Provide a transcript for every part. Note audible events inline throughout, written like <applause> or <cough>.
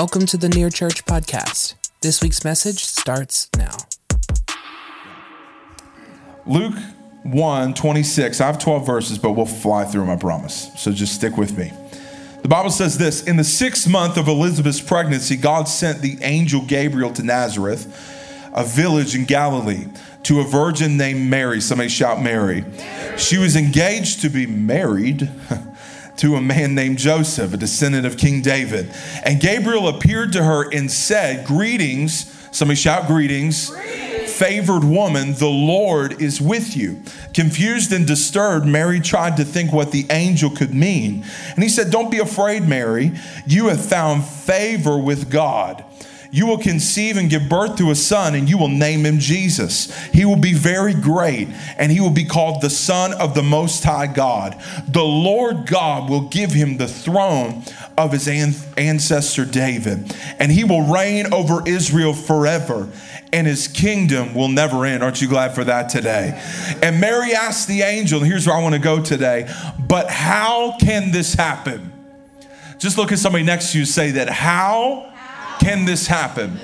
Welcome to the Near Church Podcast. This week's message starts now. Luke 1 26. I have 12 verses, but we'll fly through them, I promise. So just stick with me. The Bible says this In the sixth month of Elizabeth's pregnancy, God sent the angel Gabriel to Nazareth, a village in Galilee, to a virgin named Mary. Somebody shout Mary. She was engaged to be married. <laughs> To a man named Joseph, a descendant of King David. And Gabriel appeared to her and said, Greetings. Somebody shout, Greetings. Favored woman, the Lord is with you. Confused and disturbed, Mary tried to think what the angel could mean. And he said, Don't be afraid, Mary. You have found favor with God. You will conceive and give birth to a son, and you will name him Jesus. He will be very great, and he will be called the Son of the Most High God. The Lord God will give him the throne of his ancestor David, and he will reign over Israel forever, and his kingdom will never end. Aren't you glad for that today? And Mary asked the angel, and here's where I want to go today, but how can this happen? Just look at somebody next to you say that, how can this happen?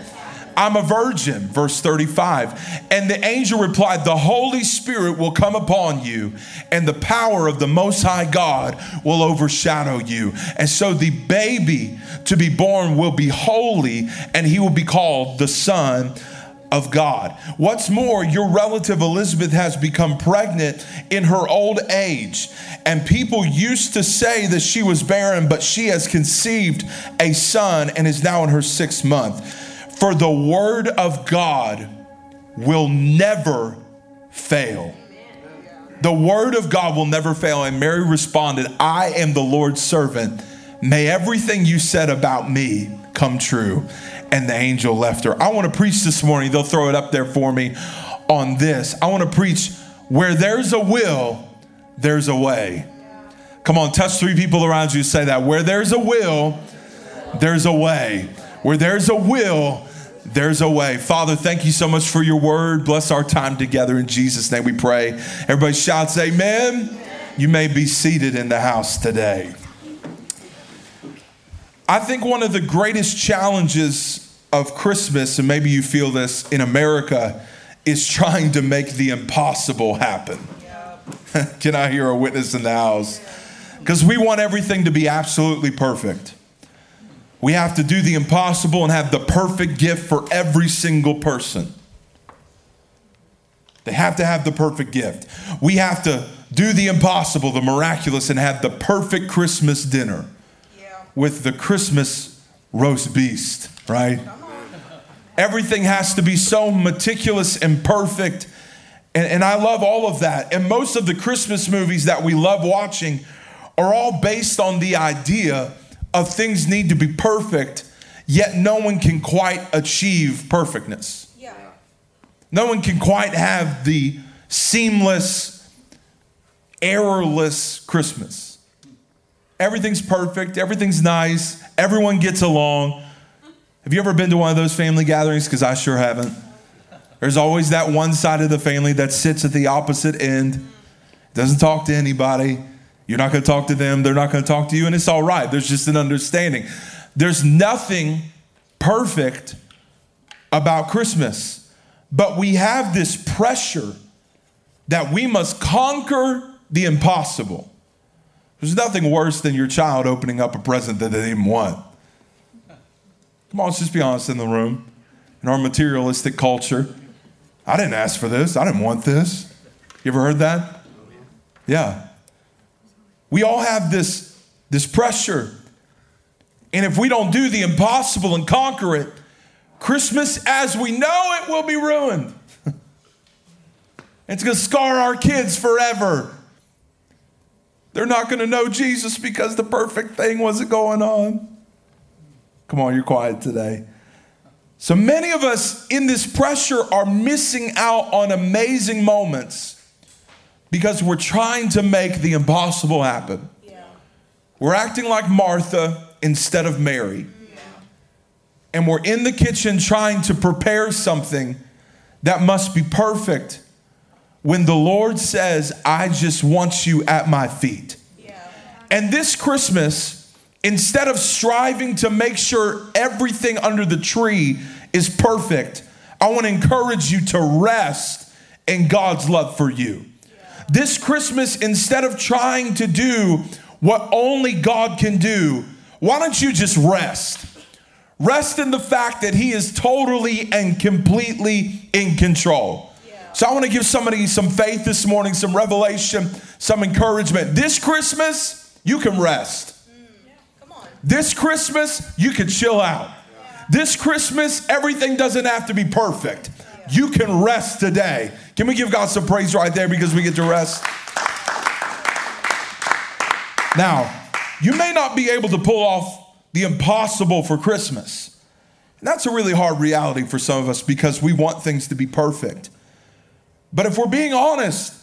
I'm a virgin, verse 35. And the angel replied, The Holy Spirit will come upon you, and the power of the Most High God will overshadow you. And so the baby to be born will be holy, and he will be called the Son of God. What's more, your relative Elizabeth has become pregnant in her old age. And people used to say that she was barren, but she has conceived a son and is now in her sixth month. For the word of God will never fail. The word of God will never fail. And Mary responded, I am the Lord's servant. May everything you said about me come true and the angel left her. I want to preach this morning. They'll throw it up there for me on this. I want to preach where there's a will, there's a way. Come on, touch three people around you, say that. Where there's a will, there's a way. Where there's a will, there's a way. Father, thank you so much for your word. Bless our time together. In Jesus' name we pray. Everybody shouts, Amen. You may be seated in the house today. I think one of the greatest challenges of Christmas, and maybe you feel this in America, is trying to make the impossible happen. <laughs> Can I hear a witness in the house? Because we want everything to be absolutely perfect. We have to do the impossible and have the perfect gift for every single person. They have to have the perfect gift. We have to do the impossible, the miraculous, and have the perfect Christmas dinner with the Christmas roast beast, right? Everything has to be so meticulous and perfect. And, and, I love all of that. And most of the Christmas movies that we love watching are all based on the idea of things need to be perfect, yet no one can quite achieve perfectness. Yeah. No one can quite have the seamless, errorless Christmas. Everything's perfect, everything's nice, everyone gets along. Have you ever been to one of those family gatherings? Because I sure haven't. There's always that one side of the family that sits at the opposite end, doesn't talk to anybody. You're not going to talk to them, they're not going to talk to you, and it's all right. There's just an understanding. There's nothing perfect about Christmas, but we have this pressure that we must conquer the impossible. There's nothing worse than your child opening up a present that they didn't want. Come on, let's just be honest in the room. In our materialistic culture, I didn't ask for this. I didn't want this. You ever heard that? Yeah. We all have this, this pressure. And if we don't do the impossible and conquer it, Christmas as we know it will be ruined. <laughs> it's going to scar our kids forever. They're not going to know Jesus because the perfect thing wasn't going on. Come on, you're quiet today. So many of us in this pressure are missing out on amazing moments because we're trying to make the impossible happen. Yeah. We're acting like Martha instead of Mary. Yeah. And we're in the kitchen trying to prepare something that must be perfect when the Lord says, I just want you at my feet. Yeah. And this Christmas, instead of striving to make sure everything under the tree is perfect, I want to encourage you to rest in God's love for you. This Christmas, instead of trying to do what only God can do, why don't you just rest? Rest in the fact that He is totally and completely in control. So I want to give somebody some faith this morning, some revelation, some encouragement. This Christmas, you can rest. This Christmas, you can chill out. This Christmas, everything doesn't have to be perfect. You can rest today. Can we give God some praise right there because we get to rest? Now, you may not be able to pull off the impossible for Christmas. That's a really hard reality for some of us because we want things to be perfect. But if we're being honest,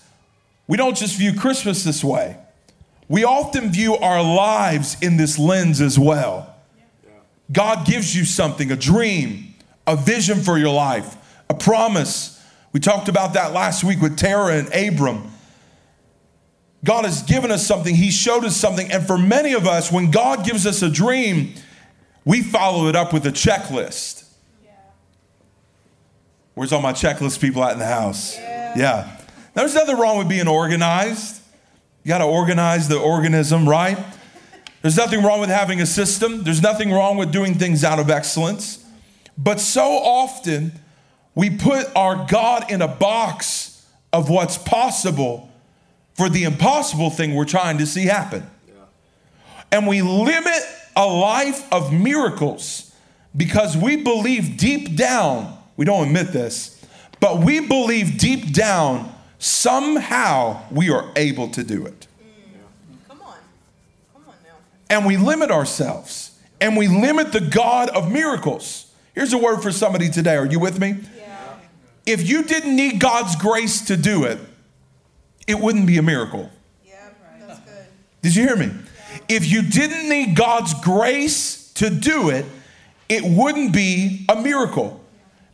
we don't just view Christmas this way. We often view our lives in this lens as well. God gives you something, a dream, a vision for your life, a promise. We talked about that last week with Tara and Abram. God has given us something, He showed us something. And for many of us, when God gives us a dream, we follow it up with a checklist. Where's all my checklist people at in the house? Yeah. There's nothing wrong with being organized. You got to organize the organism, right? There's nothing wrong with having a system. There's nothing wrong with doing things out of excellence. But so often, we put our God in a box of what's possible for the impossible thing we're trying to see happen. And we limit a life of miracles because we believe deep down, we don't admit this, but we believe deep down somehow we are able to do it. Come on. Come on now. And we limit ourselves and we limit the God of miracles. Here's a word for somebody today. Are you with me? Yeah. If you didn't need God's grace to do it, it wouldn't be a miracle. Yeah, that's good. Did you hear me? If you didn't need God's grace to do it, it wouldn't be a miracle.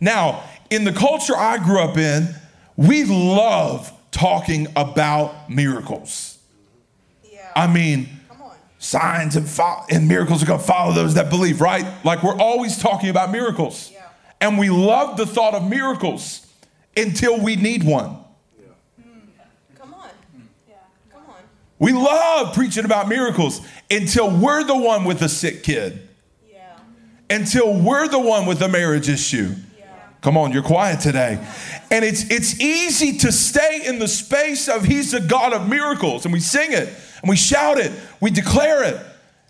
Now, in the culture I grew up in, we love talking about miracles. Yeah. I mean, Come on. signs and, fo- and miracles are going to follow those that believe, right? Like we're always talking about miracles. Yeah. And we love the thought of miracles until we need one. Hmm. Come on. Hmm. Yeah. Come on. We love preaching about miracles until we're the one with a sick kid, Yeah. until we're the one with a marriage issue. Come on, you're quiet today. And it's it's easy to stay in the space of he's a God of miracles and we sing it and we shout it, we declare it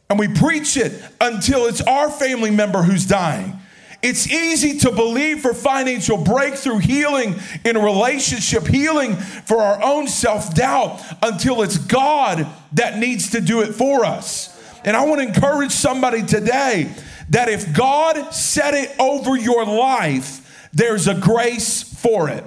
and we preach it until it's our family member who's dying. It's easy to believe for financial breakthrough, healing in a relationship, healing for our own self doubt until it's God that needs to do it for us. And I want to encourage somebody today that if God said it over your life, there's a grace for it.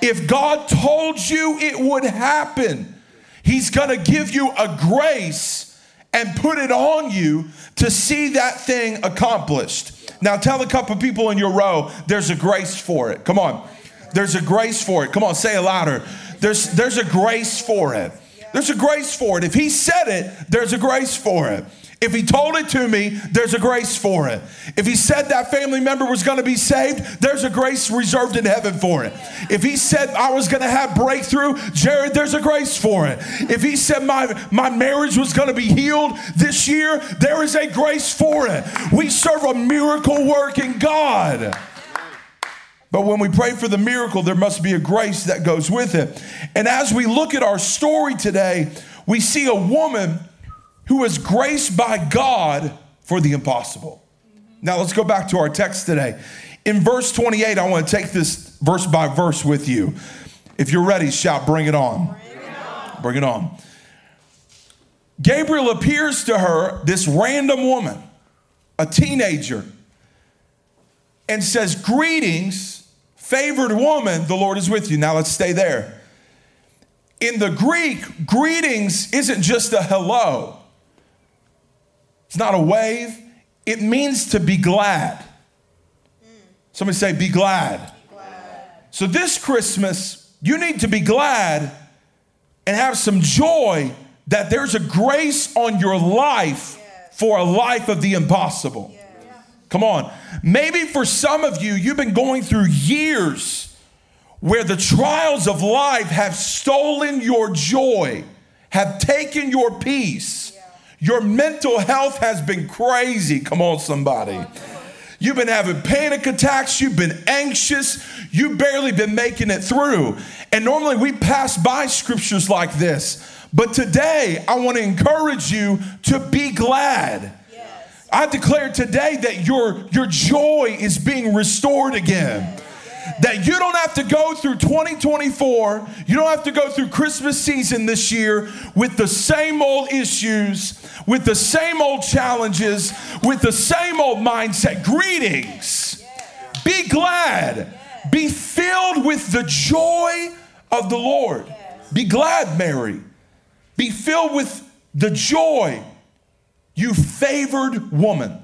If God told you it would happen, He's to give you a grace and put it on you to see that thing accomplished. Now, tell a couple people in your row, there's a grace for it. Come on. There's a grace for it. Come on, say it louder. There's, there's a grace for it. There's a grace for it. If He said it, there's a grace for it. If he told it to me, there's a grace for it. If he said that family member was going to be saved, there's a grace reserved in heaven for it. If he said I was going to have breakthrough, Jared, there's a grace for it. If he said my, my marriage was going to be healed this year, there is a grace for it. We serve a miracle working God. But when we pray for the miracle, there must be a grace that goes with it. And as we look at our story today, we see a woman who was graced by God for the impossible. Now let's go back to our text today. In verse 28, I want to take this verse by verse with you. If you're ready, shout, bring it on. Bring it on. Bring it on. Gabriel appears to her, this random woman, a teenager, and says, Greetings, favored woman, the Lord is with you. Now let's stay there. In the Greek, greetings isn't just a hello, it's not a wave, it means to be glad. Somebody say, Be glad. So this Christmas, you need to be glad and have some joy that there's a grace on your life for a life of the impossible. Come on. Maybe for some of you, you've been going through years where the trials of life have stolen your joy, have taken your peace. Your mental health has been crazy. Come on, somebody. You've been having panic attacks. You've been anxious. You've barely been making it through. And normally we pass by scriptures like this. But today, I want to encourage you to be glad. I declare today that your, your joy is being restored again. That you don't have to go through 2024, you don't have to go through Christmas season this year with the same old issues, with the same old challenges, with the same old mindset. Greetings. Be glad. Be filled with the joy of the Lord. Be glad, Mary. Be filled with the joy, you favored woman.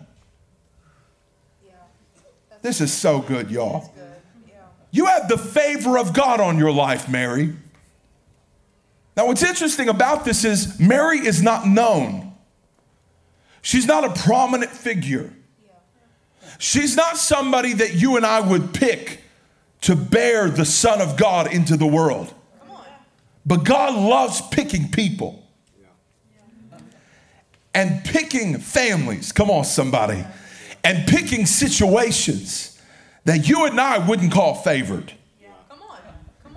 This is so good, y'all. You have the favor of God on your life, Mary. Now, what's interesting about this is Mary is not known. She's not a prominent figure. She's not somebody that you and I would pick to bear the Son of God into the world. But God loves picking people and picking families. Come on, somebody. And picking situations that you and I wouldn't call favored.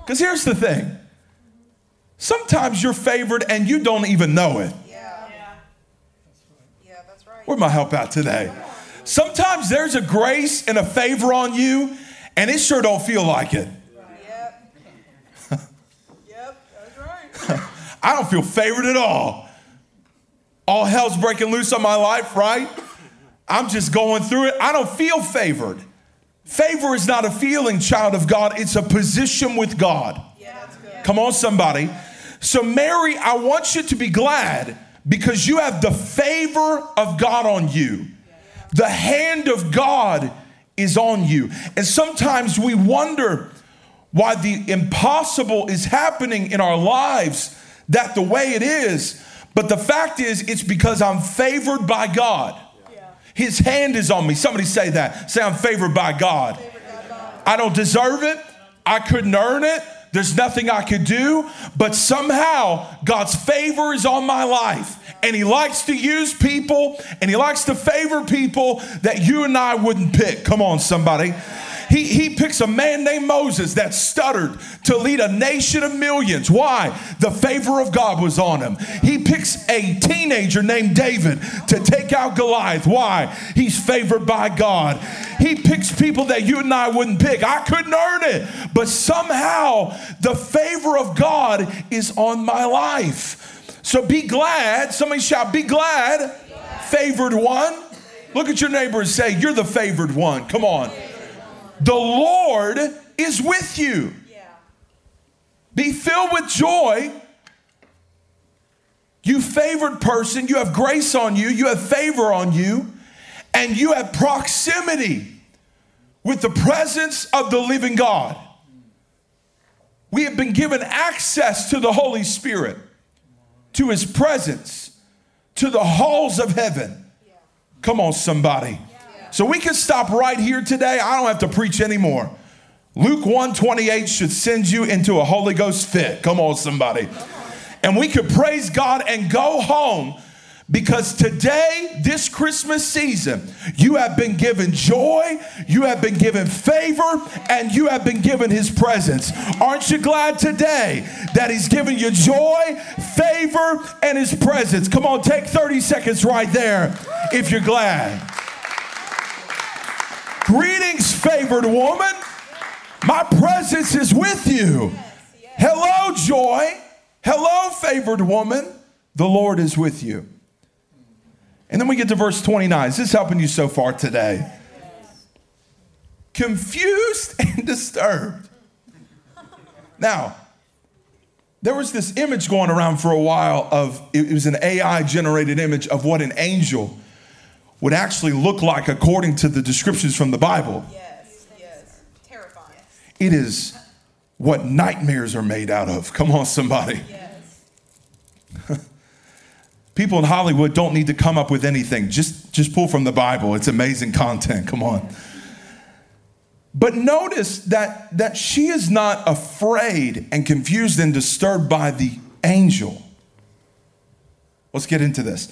Because here's the thing sometimes you're favored and you don't even know it. Yeah. Yeah, that's right. Where'd my help out today? Sometimes there's a grace and a favor on you, and it sure don't feel like it. Yep. yep, that's right. I don't feel favored at all. All hell's breaking loose on my life, right? I'm just going through it. I don't feel favored. Favor is not a feeling, child of God, it's a position with God. Yeah. Come on, somebody. So, Mary, I want you to be glad because you have the favor of God on you. The hand of God is on you. And sometimes we wonder why the impossible is happening in our lives that the way it is. But the fact is, it's because I'm favored by God. His hand is on me. Somebody say that. Say, I'm favored by God. I don't deserve it. I couldn't earn it. There's nothing I could do, but somehow God's favor is on my life. And He likes to use people and He likes to favor people that you and I wouldn't pick. Come on, somebody. He, he picks a man named Moses that stuttered to lead a nation of millions. Why? The favor of God was on him. He picks a teenager named David to take out Goliath. Why? He's favored by God. He picks people that you and I wouldn't pick. I couldn't earn it, but somehow the favor of God is on my life. So be glad. Somebody shout, be glad. Favored one. Look at your neighbor and say, You're the favored one. Come on. The Lord is with you. Yeah. Be filled with joy. You favored person, you have grace on you, you have favor on you, and you have proximity with the presence of the living God. We have been given access to the Holy Spirit, to his presence, to the halls of heaven. Come on, somebody. So we can stop right here today. I don't have to preach anymore. Luke 128 should send you into a Holy Ghost fit. Come on, somebody. And we could praise God and go home because today, this Christmas season, you have been given joy, you have been given favor, and you have been given His presence. Aren't you glad today that He's given you joy, favor, and His presence? Come on, take 30 seconds right there if you're glad. Greetings, favored woman. My presence is with you. Hello, joy. Hello, favored woman. The Lord is with you. And then we get to verse 29. Is this helping you so far today? Confused <laughs> and disturbed. Now, there was this image going around for a while of it was an AI generated image of what an angel would actually look like according to the descriptions from the Bible. Yes. Yes. Terrifying. It is what nightmares are made out of. Come on, somebody. Yes. <laughs> People in Hollywood don't need to come up with anything. Just, just pull from the Bible. It's amazing content. Come on. But notice that, that she is not afraid and confused and disturbed by the angel. Let's get into this.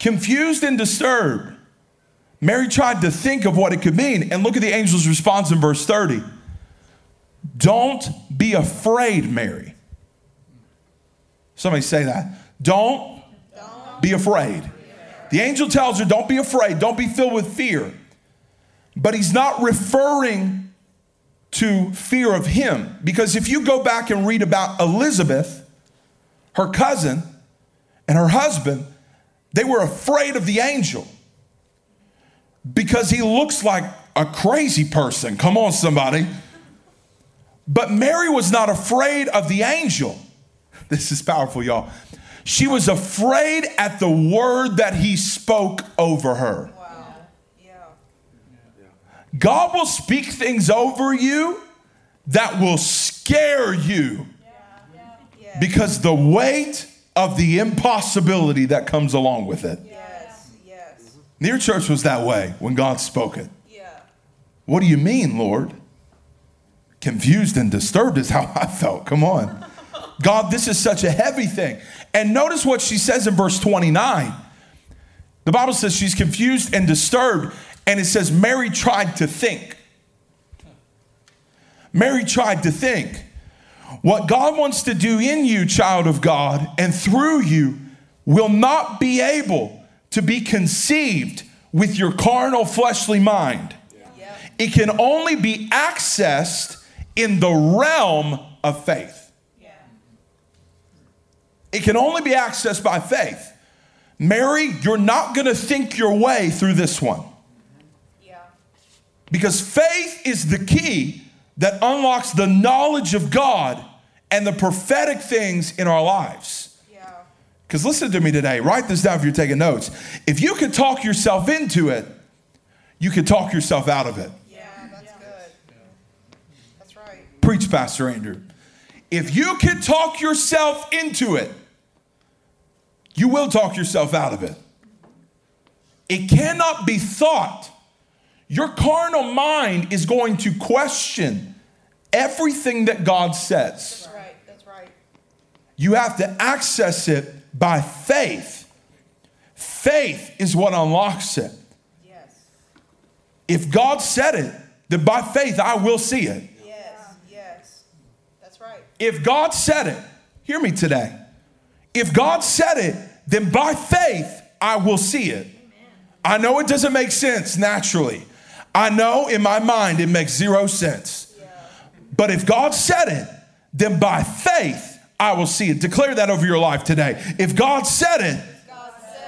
Confused and disturbed. Mary tried to think of what it could mean. And look at the angel's response in verse 30. Don't be afraid, Mary. Somebody say that. Don't, be afraid. The angel tells her, Don't be afraid. Don't be filled with fear. But he's not referring to fear of him. Because if you go back and read about Elizabeth, her cousin, and her husband, they were afraid of the angel because he looks like a crazy person. Come on, somebody. But Mary was not afraid of the angel. <laughs> This is powerful, y'all. She was afraid at the word that he spoke over her. Wow. Yeah. God will speak things over you that will scare you because the weight of the impossibility that comes along with it. Yes. Near church was that way when God spoke it. Yeah. What do you mean, Lord? Confused and disturbed is how <laughs> I felt. Come on. God, this is such a heavy thing. And notice what she says in verse 29. The Bible says she's confused and disturbed, and it says Mary tried to think. Mary tried to think. What God wants to do in you, child of God, and through you, will not be able to be conceived with your carnal, fleshly mind. Yeah. It can only be accessed in the realm of faith. Yeah. It can only be accessed by faith. Mary, you're not going to think your way through this one. Yeah. Because faith is the key that unlocks the knowledge of God and the prophetic things in our lives. Because listen to me today, write this down if you're taking notes. If you can talk yourself into it, you can talk yourself out of it. Yeah, that's good. That's right. Preach, Pastor Andrew. If you can talk yourself into it, you will talk yourself out of it. It cannot be thought your carnal mind is going to question everything that God says. That's right. That's right. You have to access it by faith. Faith is what unlocks it. Yes. If God said it, then by faith I will see it. Yes. Yes. That's right. If God said it, hear me today. If God said it, then by faith I will see it. Amen. I know it doesn't make sense naturally. I know in my mind it makes zero sense. But if God said it, then by faith I will see it. Declare that over your life today. If God said it,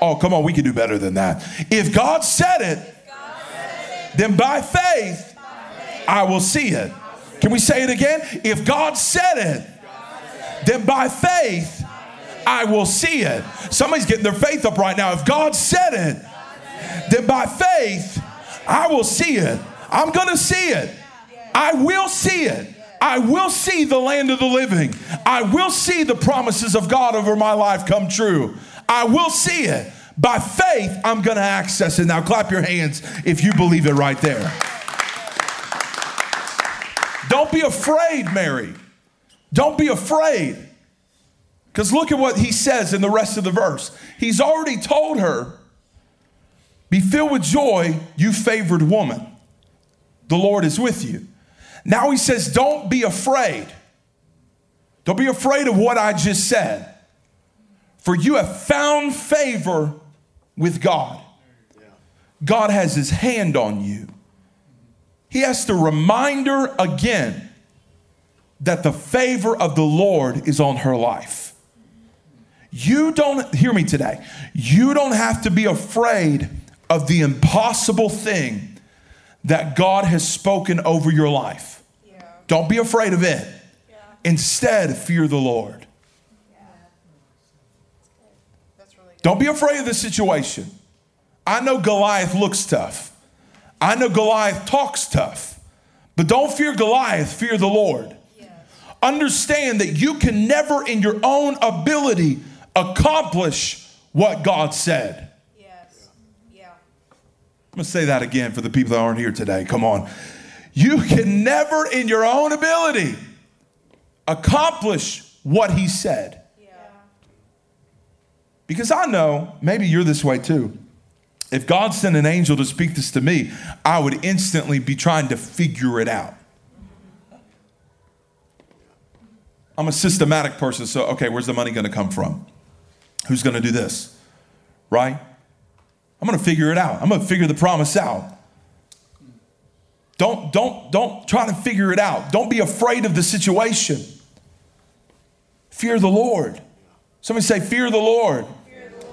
oh, come on, we can do better than that. If God said it, then by faith I will see it. Can we say it again? If God said it, then by faith I will see it. Somebody's getting their faith up right now. If God said it, then by faith I will see it. I'm going to see it. I will see it. I will see the land of the living. I will see the promises of God over my life come true. I will see it. By faith, I'm going to access it. Now, clap your hands if you believe it right there. Don't be afraid, Mary. Don't be afraid. Because look at what he says in the rest of the verse. He's already told her be filled with joy, you favored woman. The Lord is with you. Now he says, Don't be afraid. Don't be afraid of what I just said, for you have found favor with God. God has his hand on you. He has to remind her again that the favor of the Lord is on her life. You don't, hear me today, you don't have to be afraid of the impossible thing that God has spoken over your life. Yeah. Don't be afraid of it. Yeah. Instead, fear the Lord. Yeah. Really Don't be afraid of the situation. I know Goliath looks tough. I know Goliath talks tough. But don't fear Goliath, fear the Lord. Understand that you can never, in your own ability, accomplish what God said. I'm going to say that again for the people that aren't here today. Come on. You can never, in your own ability, accomplish what He said. Because I know, maybe you're this way too. If God sent an angel to speak this to me, I would instantly be trying to figure it out. I'm a systematic person, so okay, where's the money gonna come from? Who's gonna do this? Right? I'm gonna figure it out. I'm gonna figure the promise out. Don't, don't, don't try to figure it out. Don't be afraid of the situation. Fear the Lord. Somebody say, Fear the Lord.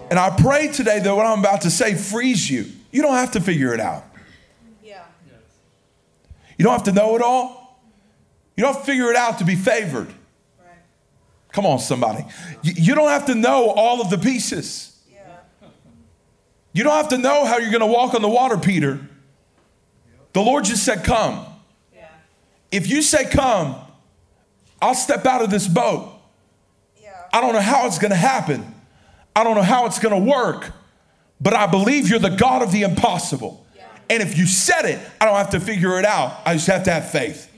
And I pray today that what I'm about to say frees you. You don't have to figure it out. Yeah. You don't have to know it all. You don't to figure it out to be favored. Right. Come on, somebody. You, you don't have to know all of the pieces. Yeah. You don't have to know how you're going to walk on the water, Peter. The Lord just said, Come. Yeah. If you say, Come, I'll step out of this boat. Yeah. I don't know how it's going to happen. I don't know how it's going to work, but I believe you're the God of the impossible. And if you said it, I don't have to figure it out. I just have to have faith.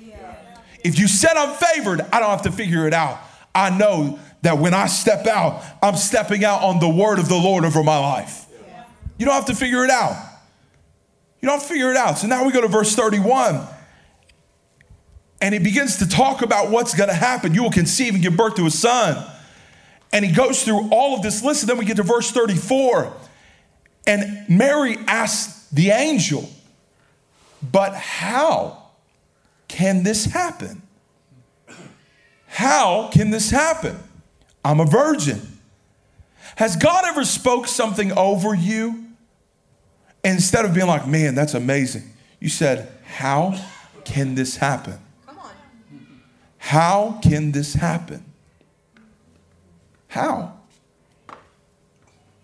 If you said I'm favored, I don't have to figure it out. I know that when I step out, I'm stepping out on the word of the Lord over my life. You don't have to figure it out. You don't figure it out. So now we go to verse 31. And he begins to talk about what's going to happen. You will conceive and give birth to a son. And he goes through all of this list. And then we get to verse 34. And Mary asks the angel, But how can this happen? How can this happen? I'm a virgin. Has God ever spoke something over you? Instead of being like, man, that's amazing, you said, How can this happen? Come on. How can this happen? How?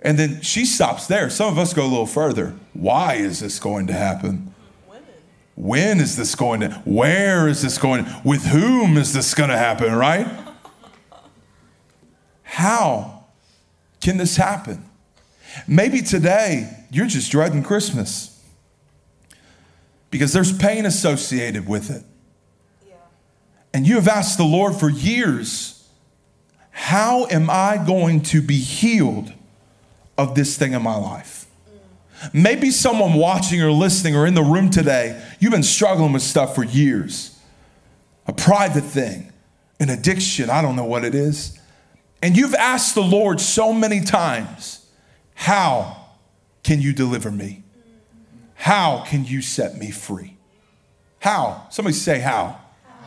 And then she stops there. Some of us go a little further. Why is this going to happen? When is this going to? Where is this going? With whom is this going to happen, right? How can this happen? Maybe today you're just dreading Christmas because there's pain associated with it. Yeah. And you have asked the Lord for years, how am I going to be healed of this thing in my life? Mm. Maybe someone watching or listening or in the room today, you've been struggling with stuff for years. A private thing, an addiction, I don't know what it is. And you've asked the Lord so many times, how can you deliver me? How can you set me free? How? Somebody say, how?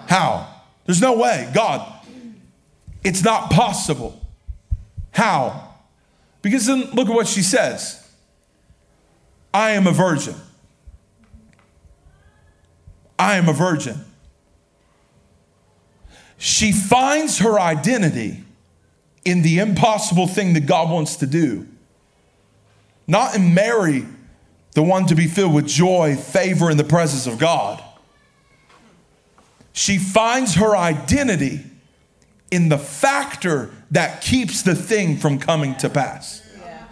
How? There's no way. God, it's not possible. How? Because then look at what she says I am a virgin. I am a virgin. She finds her identity in the impossible thing that God wants to do, not in Mary, the one to be filled with joy, favor, in the presence of God. She finds her identity in the factor that keeps the thing from coming to pass. Yeah.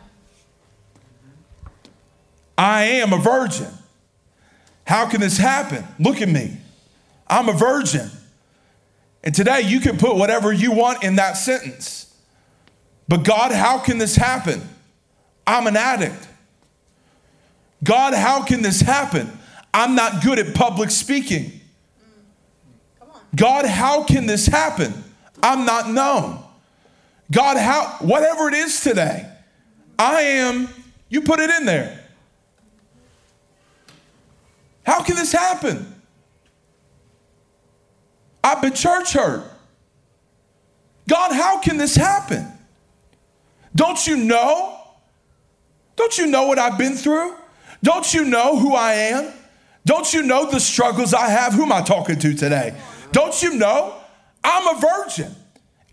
I am a virgin. How can this happen? Look at me. I'm a virgin. And today you can put whatever you want in that sentence. But God, how can this happen? I'm an addict. God, how can this happen? I'm not good at public speaking. God, how can this happen? I'm not known. God, how, whatever it is today, I am, you put it in there. How can this happen? I've been church hurt. God, how can this happen? Don't you know? Don't you know what I've been through? Don't you know who I am? Don't you know the struggles I have? Who am I talking to today? Don't you know? I'm a virgin.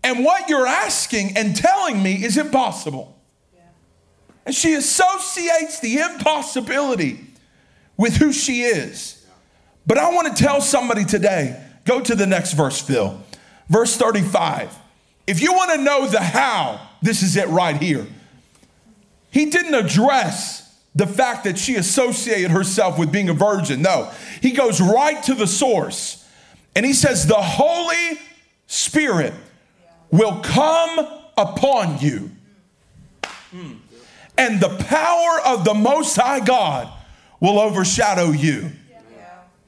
And what you're asking and telling me is impossible. And she associates the impossibility with who she is. But I want to tell somebody today go to the next verse, Phil. Verse 35. If you want to know the how, this is it right here. He didn't address the fact that she associated herself with being a virgin. No, he goes right to the source and he says, The Holy Spirit will come upon you. Hmm. And the power of the Most High God will overshadow you. Yeah,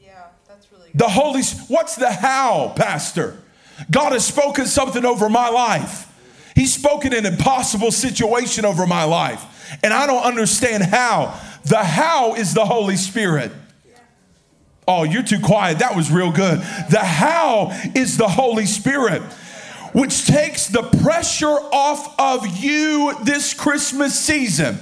yeah, that's really The Holy, what's the how, Pastor? God has spoken something over my life. He's spoken an impossible situation over my life. And I don't understand how. The how is the Holy Spirit. Oh, you're too quiet. That was real good. The how is the Holy Spirit, which takes the pressure off of you this Christmas season.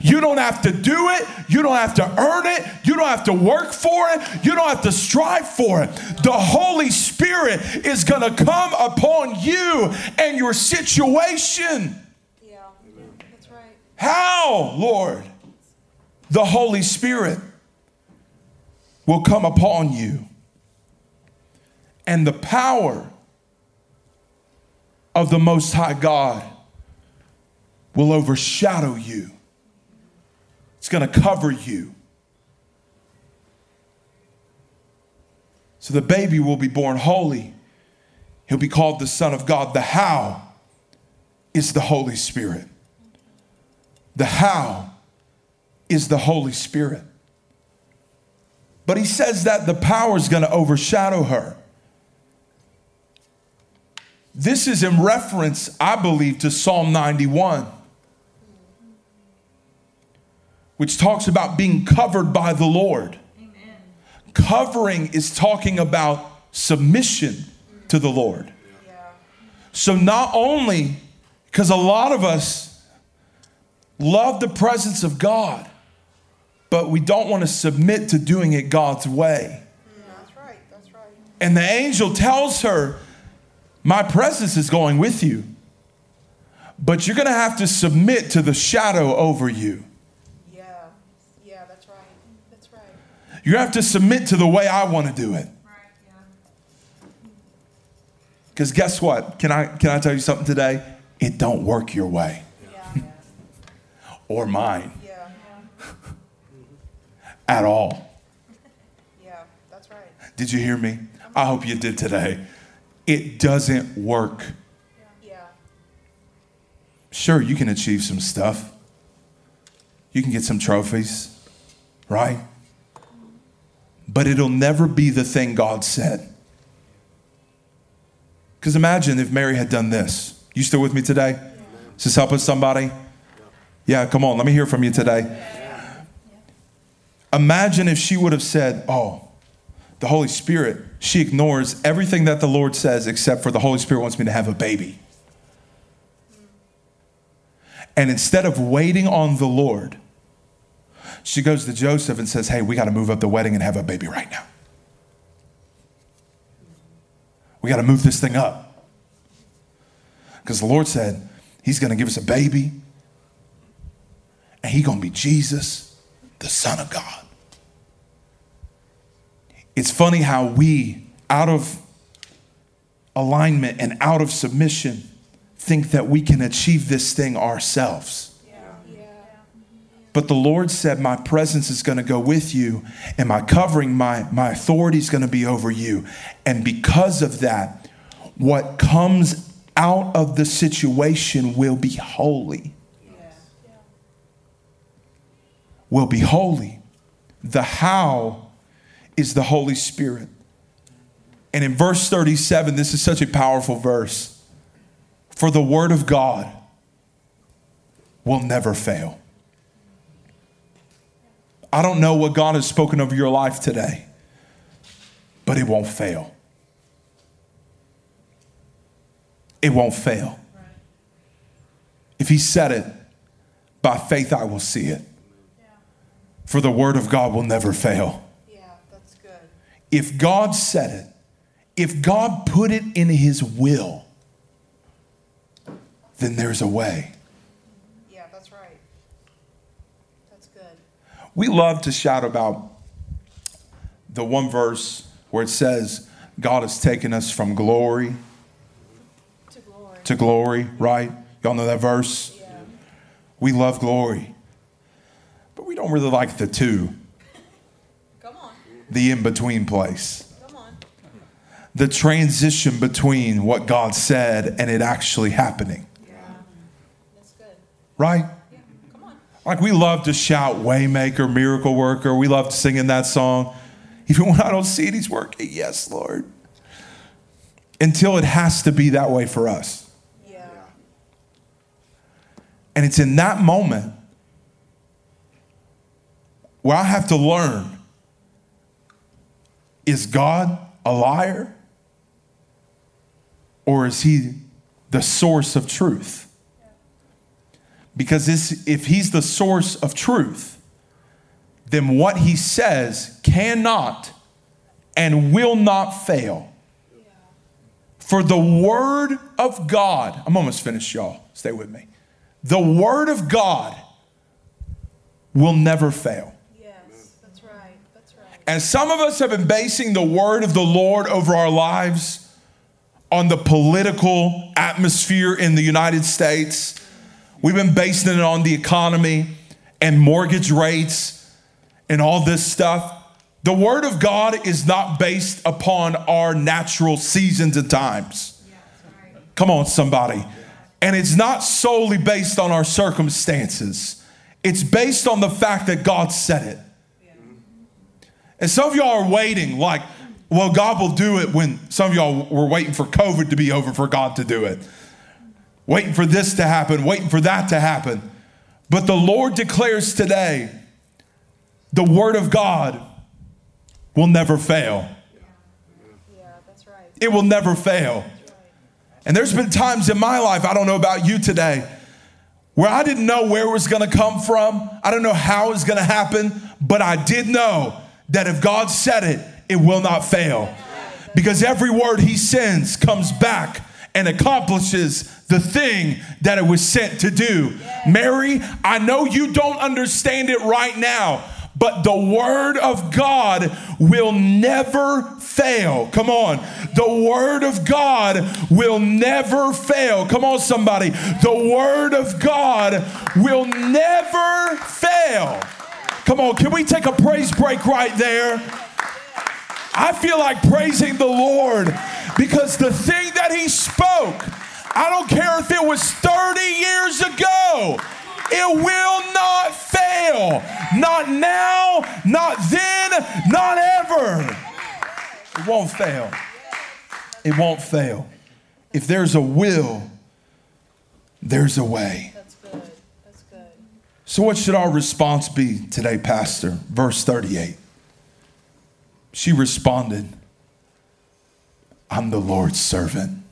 You don't have to do it. You don't have to earn it. You don't have to work for it. You don't have to strive for it. The Holy Spirit is going to come upon you and your situation. How, Lord? The Holy Spirit will come upon you. And the power of the Most High God will overshadow you. It's going to cover you. So the baby will be born holy. He'll be called the Son of God. The how is the Holy Spirit. The how is the Holy Spirit. But he says that the power is going to overshadow her. This is in reference, I believe, to Psalm 91, which talks about being covered by the Lord. Covering is talking about submission to the Lord. Yeah, So, not only, because a lot of us love the presence of God, but we don't want to submit to doing it God's way. that's right, that's right. And the angel tells her, My presence is going with you, but you're going to have to submit to the shadow over you. Yeah, yeah, that's right, that's right. You have to submit to the way I want to do it. Right, yeah. Because guess what? Can I, can I tell you something today? It don't work your way or mine yeah, <laughs> at all. <laughs> yeah, that's right. Did you hear me? I hope you did today. It doesn't work. Yeah, Sure, you can achieve some stuff. You can get some trophies, right? But it'll never be the thing God said. Because imagine if Mary had done this. You still with me today? Is this helping somebody? Yeah, come on, let me hear from you today. Imagine if she would have said, Oh, the Holy Spirit, she ignores everything that the Lord says except for the Holy Spirit wants me to have a baby. And instead of waiting on the Lord, she goes to Joseph and says, Hey, we got to move up the wedding and have a baby right now. We got to move this thing up. Because the Lord said, He's going to give us a baby, and He's going to be Jesus, the Son of God. It's funny how we, out of alignment and out of submission, think that we can achieve this thing ourselves. But the Lord said, My presence is going to go with you, and my covering, my, my authority is going to be over you. And because of that, what comes out of the situation will be holy. Will be holy. The how is the Holy Spirit. And in verse 37, this is such a powerful verse. For the word of God will never fail. I don't know what God has spoken over your life today, but it won't fail. It won't fail. If He said it, by faith I will see it. For the word of God will never fail. yeah, that's good. If God said it, if God put it in His will, then there's a way. Yeah, that's right. That's good. We love to shout about the one verse where it says, God has taken us from glory To glory. to glory, right? Y'all know that verse? Yeah, We love glory. Don't really like the two, Come on. the in between place, Come on. the transition between what God said and it actually happening, Yeah. That's good. right? Yeah. Come on. Like we love to shout Waymaker, Miracle Worker. We love singing that song. Even when I don't see it, He's working. Yes, Lord. Until it has to be that way for us. Yeah. And it's in that moment where I have to learn is God a liar? Or is he the source of truth? Because this, if he's the source of truth, then what he says cannot and will not fail. For the word of God, I'm almost finished, y'all. Stay with me. The word of God will never fail. Yes. That's right. That's right. And some of us have been basing the word of the Lord over our lives on the political atmosphere in the United States. We've been basing it on the economy and mortgage rates and all this stuff. The word of God is not based upon our natural seasons and times. Come on, somebody. And it's not solely based on our circumstances, it's based on the fact that God said it. And some of y'all are waiting, like, well, God will do it when some of y'all were waiting for COVID to be over for God to do it. Waiting for this to happen, waiting for that to happen. But the Lord declares today the word of God will never fail. Yeah. That's right. It will never fail. And there's been times in my life, I don't know about you today, where I didn't know where it was gonna come from. I don't know how it was gonna happen, but I did know that if God said it, it will not fail. Because every word He sends comes back and accomplishes the thing that it was sent to do. Mary, I know you don't understand it right now, but the word of God will never fail. Come on. The word of God will never fail. Come on, somebody. The word of God will never fail. Come on, can we take a praise break right there? I feel like praising the Lord because the thing that He spoke, I don't care if it was 30 years ago, it will not fail. Not now, not then, not ever. It won't fail. It won't fail. If there's a will, there's a way. That's good. That's good. So, what should our response be today, Pastor? Verse 38. She responded, I'm the Lord's servant.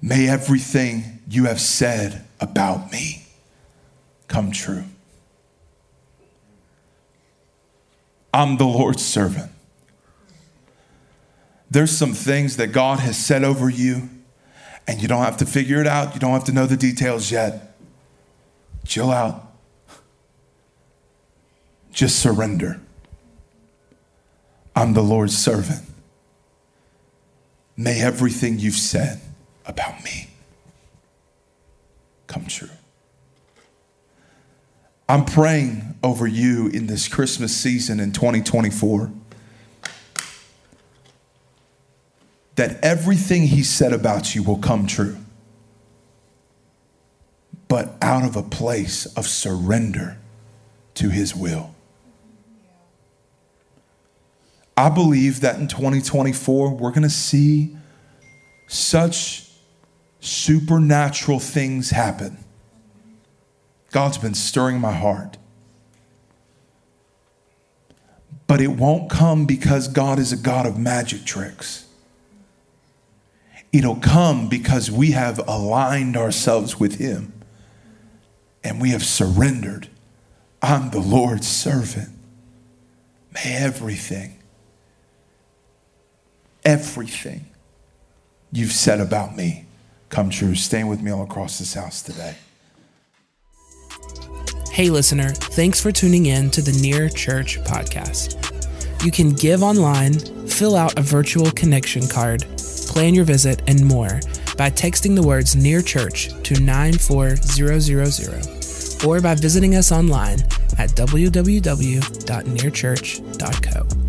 May everything you have said about me come true. I'm the Lord's servant. There's some things that God has said over you, and you don't have to figure it out. You don't have to know the details yet. Chill out. Just surrender. I'm the Lord's servant. May everything you've said about me come true. I'm praying over you in this Christmas season in 2024 that everything He said about you will come true, but out of a place of surrender to His will. I believe that in 2024, we're going to see such supernatural things happen. God's been stirring my heart. But it won't come because God is a God of magic tricks. It'll come because we have aligned ourselves with Him and we have surrendered. I'm the Lord's servant. May everything everything you've said about me come true. Stand with me all across this house today. Hey, listener, thanks for tuning in to the Near Church podcast. You can give online, fill out a virtual connection card, plan your visit, and more by texting the words Near Church to 94000 or by visiting us online at www.nearchurch.co.